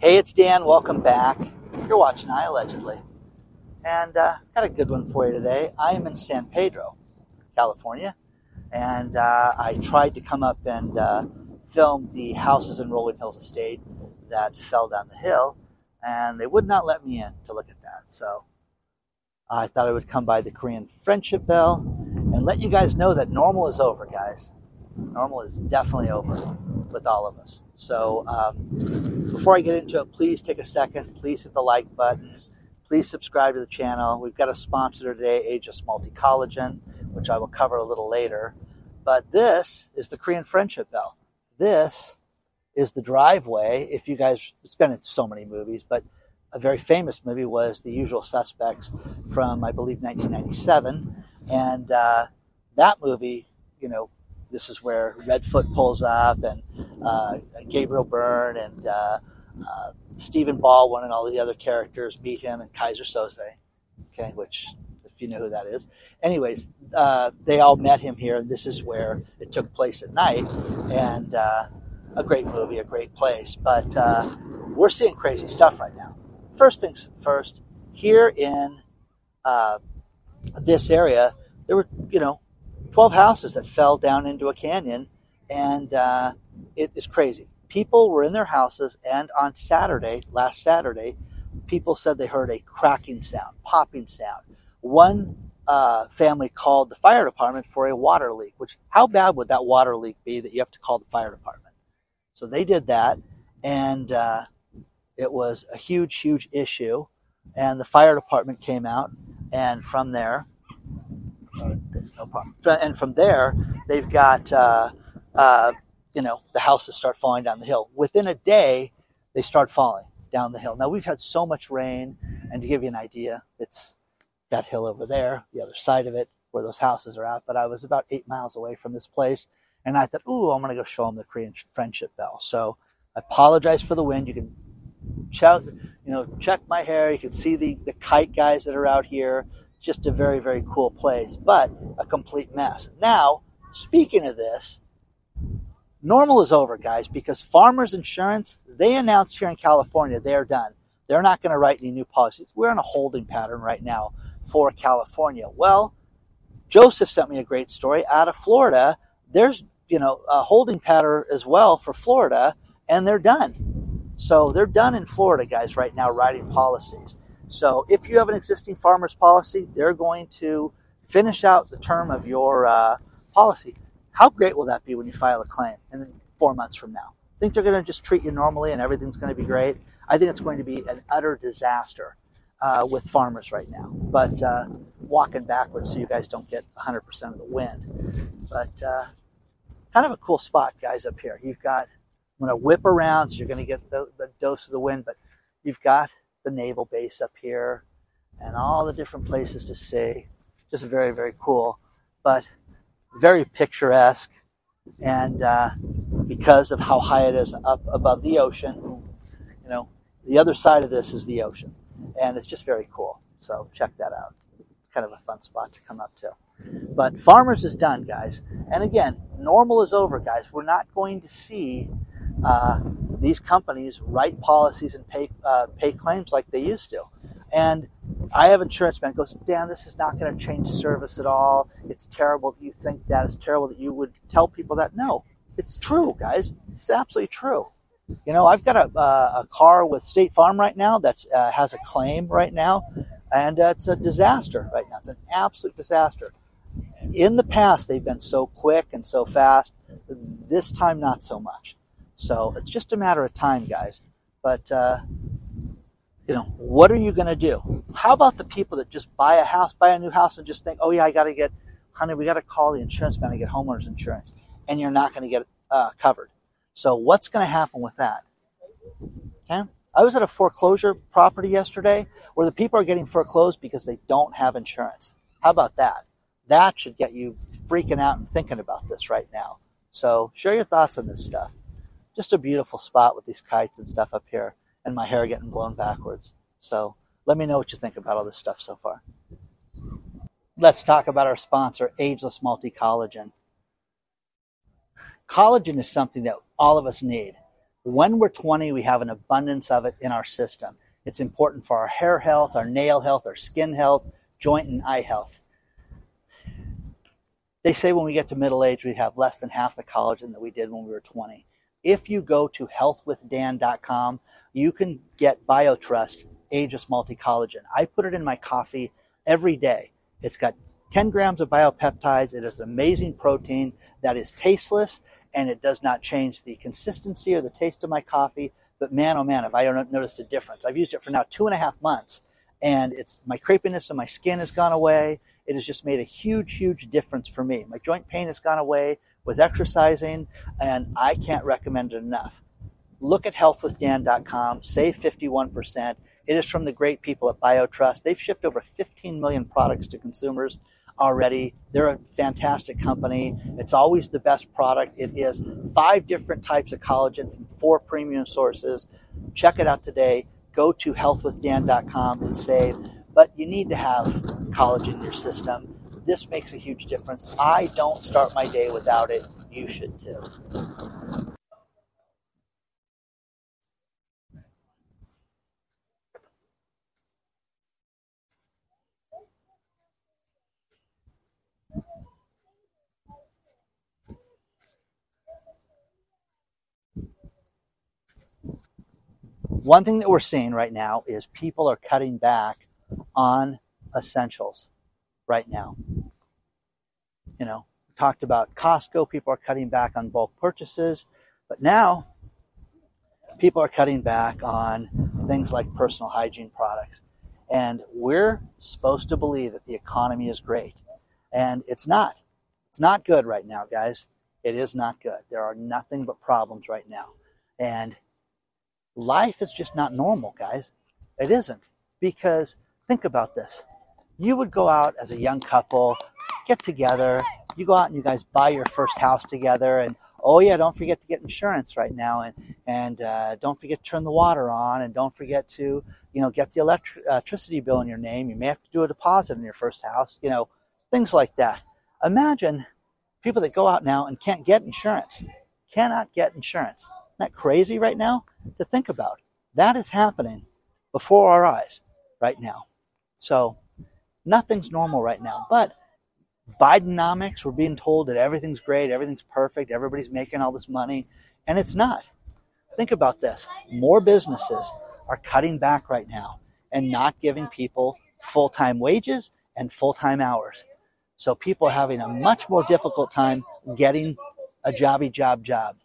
Hey, it's Dan. Welcome back. You're watching iAllegedly. And uh, got a good one for you today. I am in San Pedro, California. And uh, I tried to come up and uh, film the houses in Rolling Hills Estate that fell down the hill. And they would not let me in to look at that. So I thought I would come by the Korean Friendship Bell and let you guys know that normal is over, guys. Normal is definitely over with all of us. So um, before I get into it, please take a second. Please hit the like button. Please subscribe to the channel. We've got a sponsor today, Ageless Multi Collagen, which I will cover a little later. But this is the Korean Friendship Bell. This is the driveway. If you guys, it's been in so many movies, but a very famous movie was The Usual Suspects from, I believe, 1997. And uh, that movie, you know, this is where Redfoot pulls up, and uh, Gabriel Byrne and uh, uh, Stephen Baldwin and all the other characters meet him, and Keyser Söze, okay, which if you know who that is. Anyways, uh, they all met him here, and this is where it took place at night, and uh, a great movie, a great place. But uh, we're seeing crazy stuff right now. First things first, here in this area, there were, you know, 12 houses that fell down into a canyon, and uh, it is crazy. People were in their houses, and on Saturday, last Saturday, people said they heard a cracking sound, popping sound. One uh, family called the fire department for a water leak, which, how bad would that water leak be that you have to call the fire department? So they did that, and uh, it was a huge, huge issue. And the fire department came out, and from there. And from there, they've got, uh, uh, you know, the houses start falling down the hill. Within a day, they start falling down the hill. Now, we've had so much rain, and to give you an idea, it's that hill over there, the other side of it, where those houses are at. But I was about eight miles away from this place, and I thought, ooh, I'm going to go show them the Korean Friendship Bell. So I apologize for the wind. You can check, you know, check my hair. You can see the, the kite guys that are out here just a very, very cool place, but a complete mess. Now, speaking of this, normal is over, guys, because Farmers Insurance, they announced here in California they're done. They're not going to write any new policies. We're in a holding pattern right now for California. Well, Joseph sent me a great story out of Florida. There's, you know, a holding pattern as well for Florida, and they're done. So they're done in Florida, guys, right now, writing policies. So if you have an existing farmer's policy, they're going to finish out the term of your uh, policy. How great will that be when you file a claim in four months from now? I think they're going to just treat you normally and everything's going to be great? I think it's going to be an utter disaster uh, with farmers right now. But uh, walking backwards so you guys don't get 100% of the wind. But uh, kind of a cool spot, guys, up here. You've got, I'm going to whip around so you're going to get the, the dose of the wind, but you've got the naval base up here and all the different places to see. Just very, very cool, but very picturesque. And uh, because of how high it is up above the ocean, you know, the other side of this is the ocean. And it's just very cool. So check that out. It's kind of a fun spot to come up to. But Farmers is done, guys. And again, normal is over, guys. We're not going to see uh, these companies write policies and pay uh, pay claims like they used to. And I have insurance man goes, Dan, this is not going to change service at all. It's terrible that you think that. It's terrible that you would tell people that. No, it's true, guys. It's absolutely true. You know, I've got a, uh, a car with State Farm right now that uh, has a claim right now, and uh, it's a disaster right now. It's an absolute disaster. In the past, they've been so quick and so fast. This time, not so much. So it's just a matter of time, guys. But, uh, you know, what are you going to do? How about the people that just buy a house, buy a new house, and just think, oh, yeah, I got to get, honey, we got to call the insurance man to get homeowners insurance, and you're not going to get uh, covered. So what's going to happen with that? Okay. I was at a foreclosure property yesterday where the people are getting foreclosed because they don't have insurance. How about that? That should get you freaking out and thinking about this right now. So share your thoughts on this stuff just a beautiful spot with these kites and stuff up here and my hair getting blown backwards. So let me know what you think about all this stuff so far. Let's talk about our sponsor, Ageless Multi Collagen. Collagen is something that all of us need. When we're 20, we have an abundance of it in our system. It's important for our hair health, our nail health, our skin health, joint and eye health. They say when we get to middle age, we have less than half the collagen that we did when we were 20. If you go to healthwithdan.com, you can get BioTrust Ageless Multi Collagen. I put it in my coffee every day. It's got 10 grams of biopeptides. It is an amazing protein that is tasteless and it does not change the consistency or the taste of my coffee. But man, oh man, have I noticed a difference. I've used it for now two and a half months and it's my crepiness and my skin has gone away. It has just made a huge, huge difference for me. My joint pain has gone away with exercising and I can't recommend it enough. Look at healthwithdan.com, save 51%. It is from the great people at BioTrust. They've shipped over 15 million products to consumers already. They're a fantastic company. It's always the best product. It is five different types of collagen from four premium sources. Check it out today. Go to healthwithdan.com and save. But you need to have collagen in your system. This makes a huge difference. I don't start my day without it. You should too. One thing that we're seeing right now is people are cutting back on essentials right now. You know, we talked about Costco, people are cutting back on bulk purchases, but now people are cutting back on things like personal hygiene products. And we're supposed to believe that the economy is great. And it's not. It's not good right now, guys. It is not good. There are nothing but problems right now. And life is just not normal, guys. It isn't. Because think about this. You would go out as a young couple, get together, you go out and you guys buy your first house together and oh yeah, don't forget to get insurance right now and, and uh, don't forget to turn the water on and don't forget to, you know, get the electric, electricity bill in your name. You may have to do a deposit in your first house, you know, things like that. Imagine people that go out now and can't get insurance, cannot get insurance. Isn't that crazy right now to think about? That is happening before our eyes right now. So nothing's normal right now. But Bidenomics, we're being told that everything's great, everything's perfect, everybody's making all this money, and it's not. Think about this. More businesses are cutting back right now and not giving people full time wages and full time hours. So people are having a much more difficult time getting a jobby job job.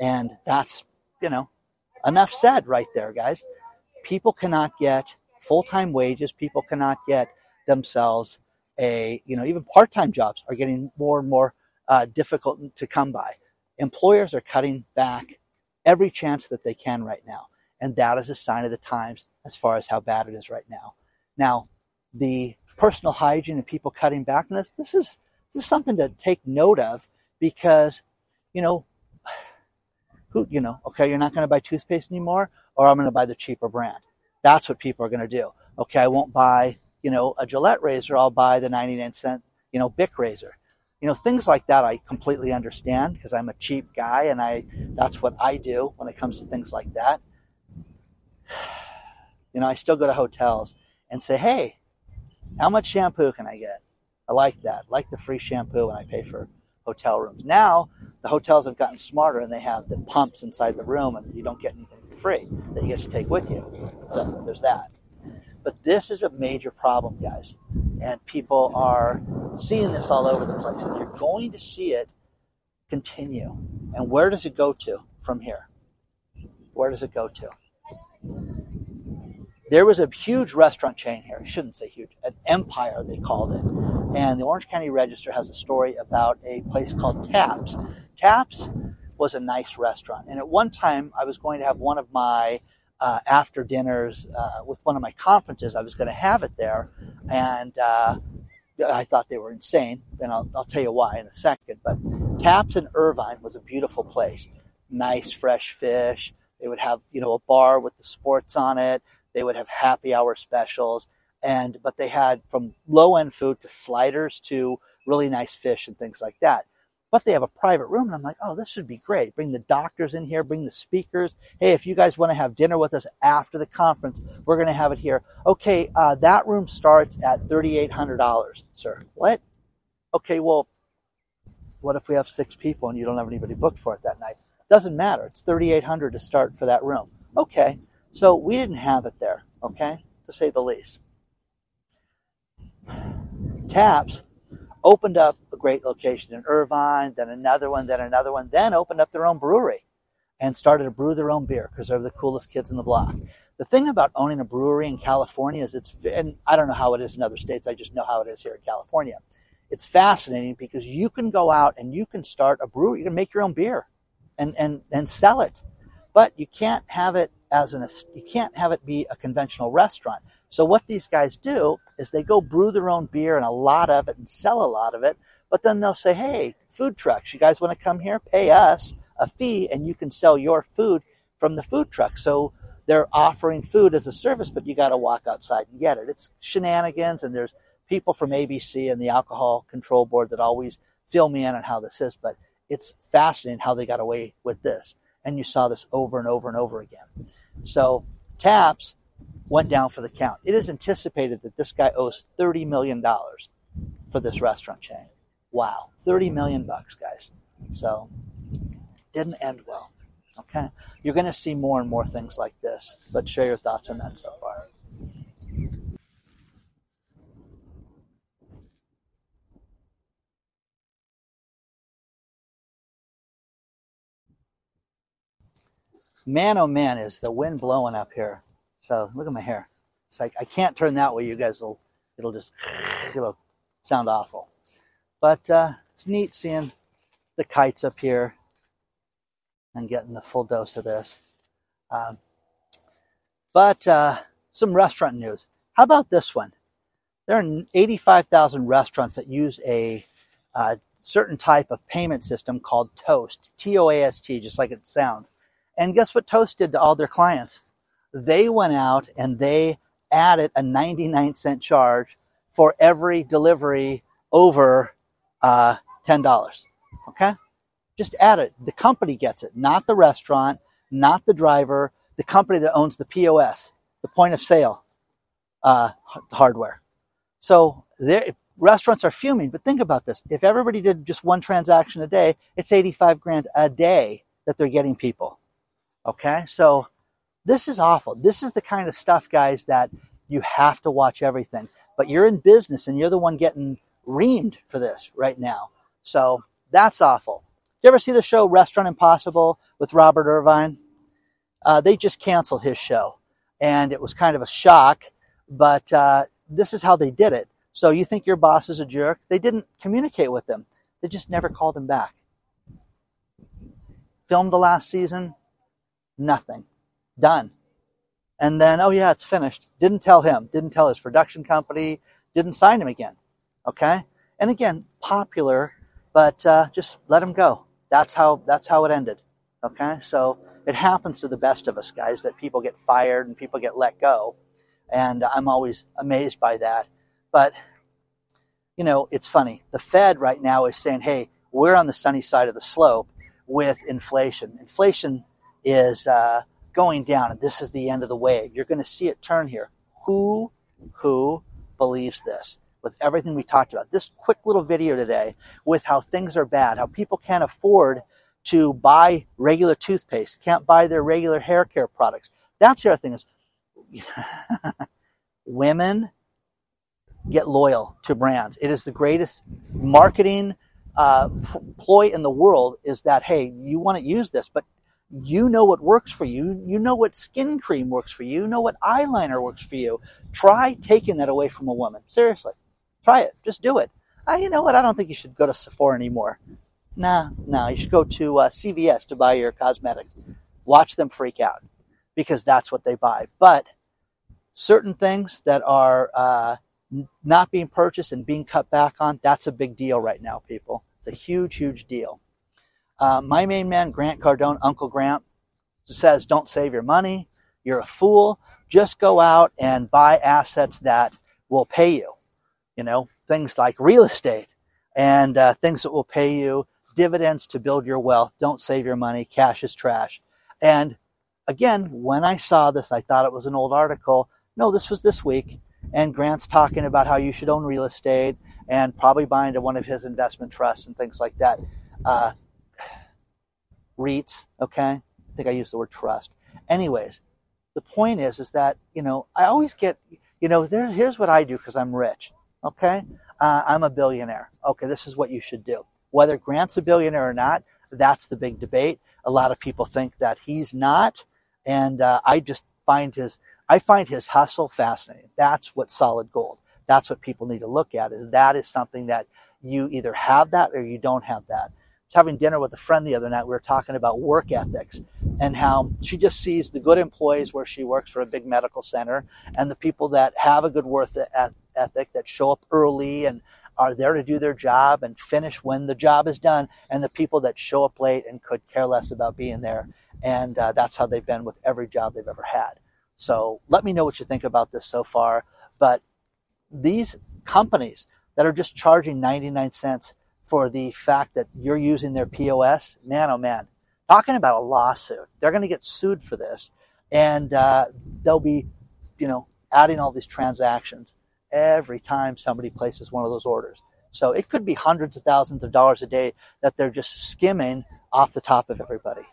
And that's, you know, enough said right there, guys. People cannot get full time wages. People cannot get themselves a, you know, even part time jobs are getting more and more uh, difficult to come by. Employers are cutting back every chance that they can right now. And that is a sign of the times as far as how bad it is right now. Now, the personal hygiene and people cutting back on this, this is, this is something to take note of because, you know, who, you know, okay, you're not going to buy toothpaste anymore, or I'm going to buy the cheaper brand. That's what people are going to do. Okay, I won't buy, you know, a Gillette razor. I'll buy the 99 cent, you know, Bic razor. You know, things like that I completely understand because I'm a cheap guy and I, that's what I do when it comes to things like that. You know, I still go to hotels and say, hey, how much shampoo can I get? I like that. I like the free shampoo when I pay for hotel rooms. Now the hotels have gotten smarter and they have the pumps inside the room and you don't get anything free that you get to take with you. So there's that. But this is a major problem, guys. And people are seeing this all over the place. And you're going to see it continue. And where does it go to from here? Where does it go to? There was a huge restaurant chain here. I shouldn't say huge, an empire, they called it. And the Orange County Register has a story about a place called Taps. Taps was a nice restaurant. And at one time, I was going to have one of my uh, after dinners uh, with one of my conferences. I was going to have it there. And uh, I thought they were insane. And I'll, I'll tell you why in a second. But Taps in Irvine was a beautiful place. Nice, fresh fish. They would have, you know, a bar with the sports on it. They would have happy hour specials and but they had from low end food to sliders to really nice fish and things like that. But they have a private room. And I'm like, oh, this should be great. Bring the doctors in here, bring the speakers. Hey, if you guys want to have dinner with us after the conference, we're going to have it here. Okay, uh, that room starts at $3,800, sir. What? Okay, well, what if we have six people and you don't have anybody booked for it that night? Doesn't matter. It's 3800 to start for that room. Okay. So we didn't have it there. Okay. To say the least. Taps opened up a great location in Irvine, then another one, then another one, then opened up their own brewery and started to brew their own beer because they're the coolest kids in the block. The thing about owning a brewery in California is it's, and I don't know how it is in other states. I just know how it is here in California. It's fascinating because you can go out and you can start a brewery. You can make your own beer and, and, and sell it. But you can't have it as an, you can't have it be a conventional restaurant. So what these guys do is they go brew their own beer and a lot of it and sell a lot of it. But then they'll say, Hey, food trucks, you guys want to come here? Pay us a fee and you can sell your food from the food truck. So they're offering food as a service, but you got to walk outside and get it. It's shenanigans and there's people from ABC and the alcohol control board that always fill me in on how this is, but it's fascinating how they got away with this. And you saw this over and over and over again. So Taps went down for the count. It is anticipated that this guy owes $30 million for this restaurant chain. Wow. 30 million bucks, guys. So didn't end well. Okay. You're going to see more and more things like this, but share your thoughts on that so far. man, oh man, is the wind blowing up here. So look at my hair. It's like I can't turn that way. You guys will, it'll just, it'll sound awful. But uh, it's neat seeing the kites up here and getting the full dose of this. Um, but uh, some restaurant news. How about this one? There are 85,000 restaurants that use a uh, certain type of payment system called Toast, T O A S T, just like it sounds. And guess what Toast did to all their clients? They went out and they added a 99 cent charge for every delivery over uh, $10. Okay? Just add it. The company gets it, not the restaurant, not the driver, the company that owns the POS, the point of sale uh, hardware. So restaurants are fuming, but think about this. If everybody did just one transaction a day, it's 85 grand a day that they're getting people. Okay, so this is awful. This is the kind of stuff, guys, that you have to watch everything. But you're in business and you're the one getting reamed for this right now. So that's awful. You ever see the show Restaurant Impossible with Robert Irvine? Uh, they just canceled his show, and it was kind of a shock. But uh, this is how they did it. So you think your boss is a jerk? They didn't communicate with him. They just never called him back. Filmed the last season, Nothing. Done. And then, oh yeah, it's finished. Didn't tell him. Didn't tell his production company. Didn't sign him again. Okay. And again, popular, but uh, just let him go. That's how. That's how it ended. Okay. So it happens to the best of us, guys, that people get fired and people get let go, and I'm always amazed by that. But you know, it's funny. The Fed right now is saying, "Hey, we're on the sunny side of the slope with inflation. Inflation is uh, going down, and this is the end of the wave. You're going to see it turn here. Who, who believes this? With everything we talked about, this quick little video today with how things are bad, how people can't afford to buy regular toothpaste, can't buy their regular hair care products. That's the other thing is women get loyal to brands. It is the greatest marketing uh, ploy in the world is that, hey, you want to use this, but you know what works for you. You know what skin cream works for you. You know what eyeliner works for you. Try taking that away from a woman. Seriously. Try it. Just do it. Uh, you know what? I don't think you should go to Sephora anymore. Nah, nah. You should go to uh, CVS to buy your cosmetics. Watch them freak out because that's what they buy. But certain things that are uh, not being purchased and being cut back on, that's a big deal right now, people. It's a huge, huge deal. Uh, my main man, Grant Cardone, Uncle Grant, says, don't save your money. You're a fool. Just go out and buy assets that will pay you. You know, things like real estate and uh, things that will pay you dividends to build your wealth. Don't save your money. Cash is trash. And again, when I saw this, I thought it was an old article. No, this was this week. And Grant's talking about how you should own real estate and probably buy into one of his investment trusts and things like that. Uh, REITs, okay? I think I used the word trust. Anyways, the point is, is that, you know, I always get, you know, there, here's what I do because I'm rich, okay? Uh, I'm a billionaire. Okay, this is what you should do. Whether Grant's a billionaire or not, that's the big debate. A lot of people think that he's not, and uh, I just find his I find his hustle fascinating. That's what solid gold. That's what people need to look at. Is that is something that you either have that or you don't have that. Was having dinner with a friend the other night. We were talking about work ethics and how she just sees the good employees where she works for a big medical center and the people that have a good work ethic that show up early and are there to do their job and finish when the job is done, and the people that show up late and could care less about being there. And uh, that's how they've been with every job they've ever had. So let me know what you think about this so far. But these companies that are just charging 99 cents for the fact that you're using their POS, man, oh man, talking about a lawsuit. They're going to get sued for this, and uh, they'll be, you know, adding all these transactions every time somebody places one of those orders. So it could be hundreds of thousands of dollars a day that they're just skimming off the top of everybody.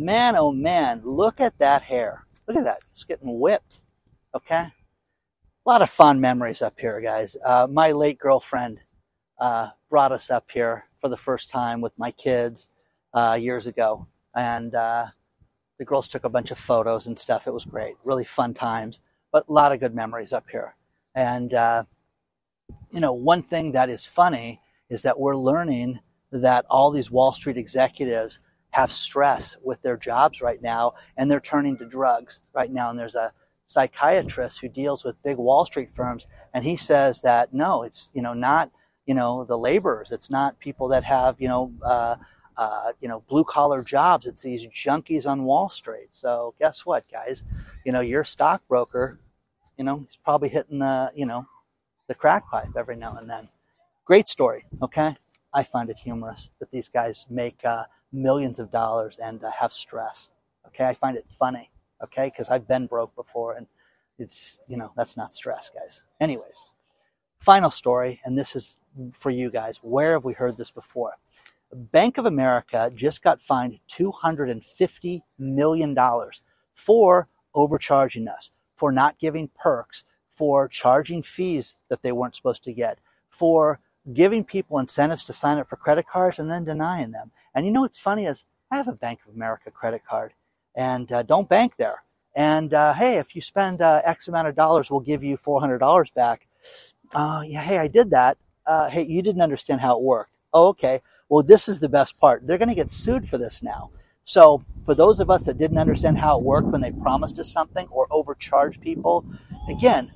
Man, oh man, look at that hair. Look at that. It's getting whipped. Okay? A lot of fond memories up here, guys. Uh, my late girlfriend uh, brought us up here for the first time with my kids uh, years ago. And uh, the girls took a bunch of photos and stuff. It was great. Really fun times, but a lot of good memories up here. And, uh, you know, one thing that is funny is that we're learning that all these Wall Street executives have stress with their jobs right now and they're turning to drugs right now. And there's a psychiatrist who deals with big Wall Street firms, and he says that no, it's you know not you know the laborers, it's not people that have you know uh, uh, you know blue collar jobs. It's these junkies on Wall Street. So guess what, guys? You know your stockbroker, you know he's probably hitting the you know the crack pipe every now and then. Great story. Okay, I find it humorous that these guys make uh, millions of dollars and uh, have stress. Okay, I find it funny okay? Because I've been broke before and it's, you know, that's not stress, guys. Anyways, final story, and this is for you guys. Where have we heard this before? Bank of America just got fined $250 million for overcharging us, for not giving perks, for charging fees that they weren't supposed to get, for giving people incentives to sign up for credit cards and then denying them. And you know what's funny is I have a Bank of America credit card and uh, don't bank there. And uh, hey, if you spend uh, X amount of dollars, we'll give you $400 back. Uh, yeah, hey, I did that. Uh, hey, you didn't understand how it worked. Oh, okay. Well, this is the best part. They're going to get sued for this now. So, for those of us that didn't understand how it worked when they promised us something or overcharge people, again,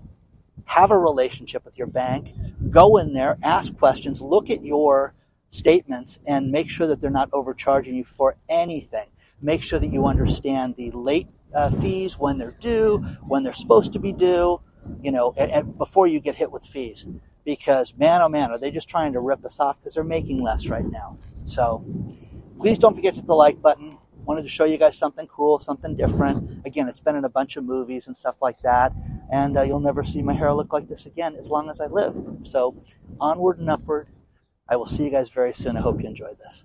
have a relationship with your bank. Go in there, ask questions, look at your statements, and make sure that they're not overcharging you for anything. Make sure that you understand the late uh, fees, when they're due, when they're supposed to be due, you know, and, and before you get hit with fees. Because, man, oh man, are they just trying to rip us off because they're making less right now. So, please don't forget to hit the like button. Wanted to show you guys something cool, something different. Again, it's been in a bunch of movies and stuff like that and uh, you'll never see my hair look like this again as long as I live. So, onward and upward. I will see you guys very soon. I hope you enjoyed this.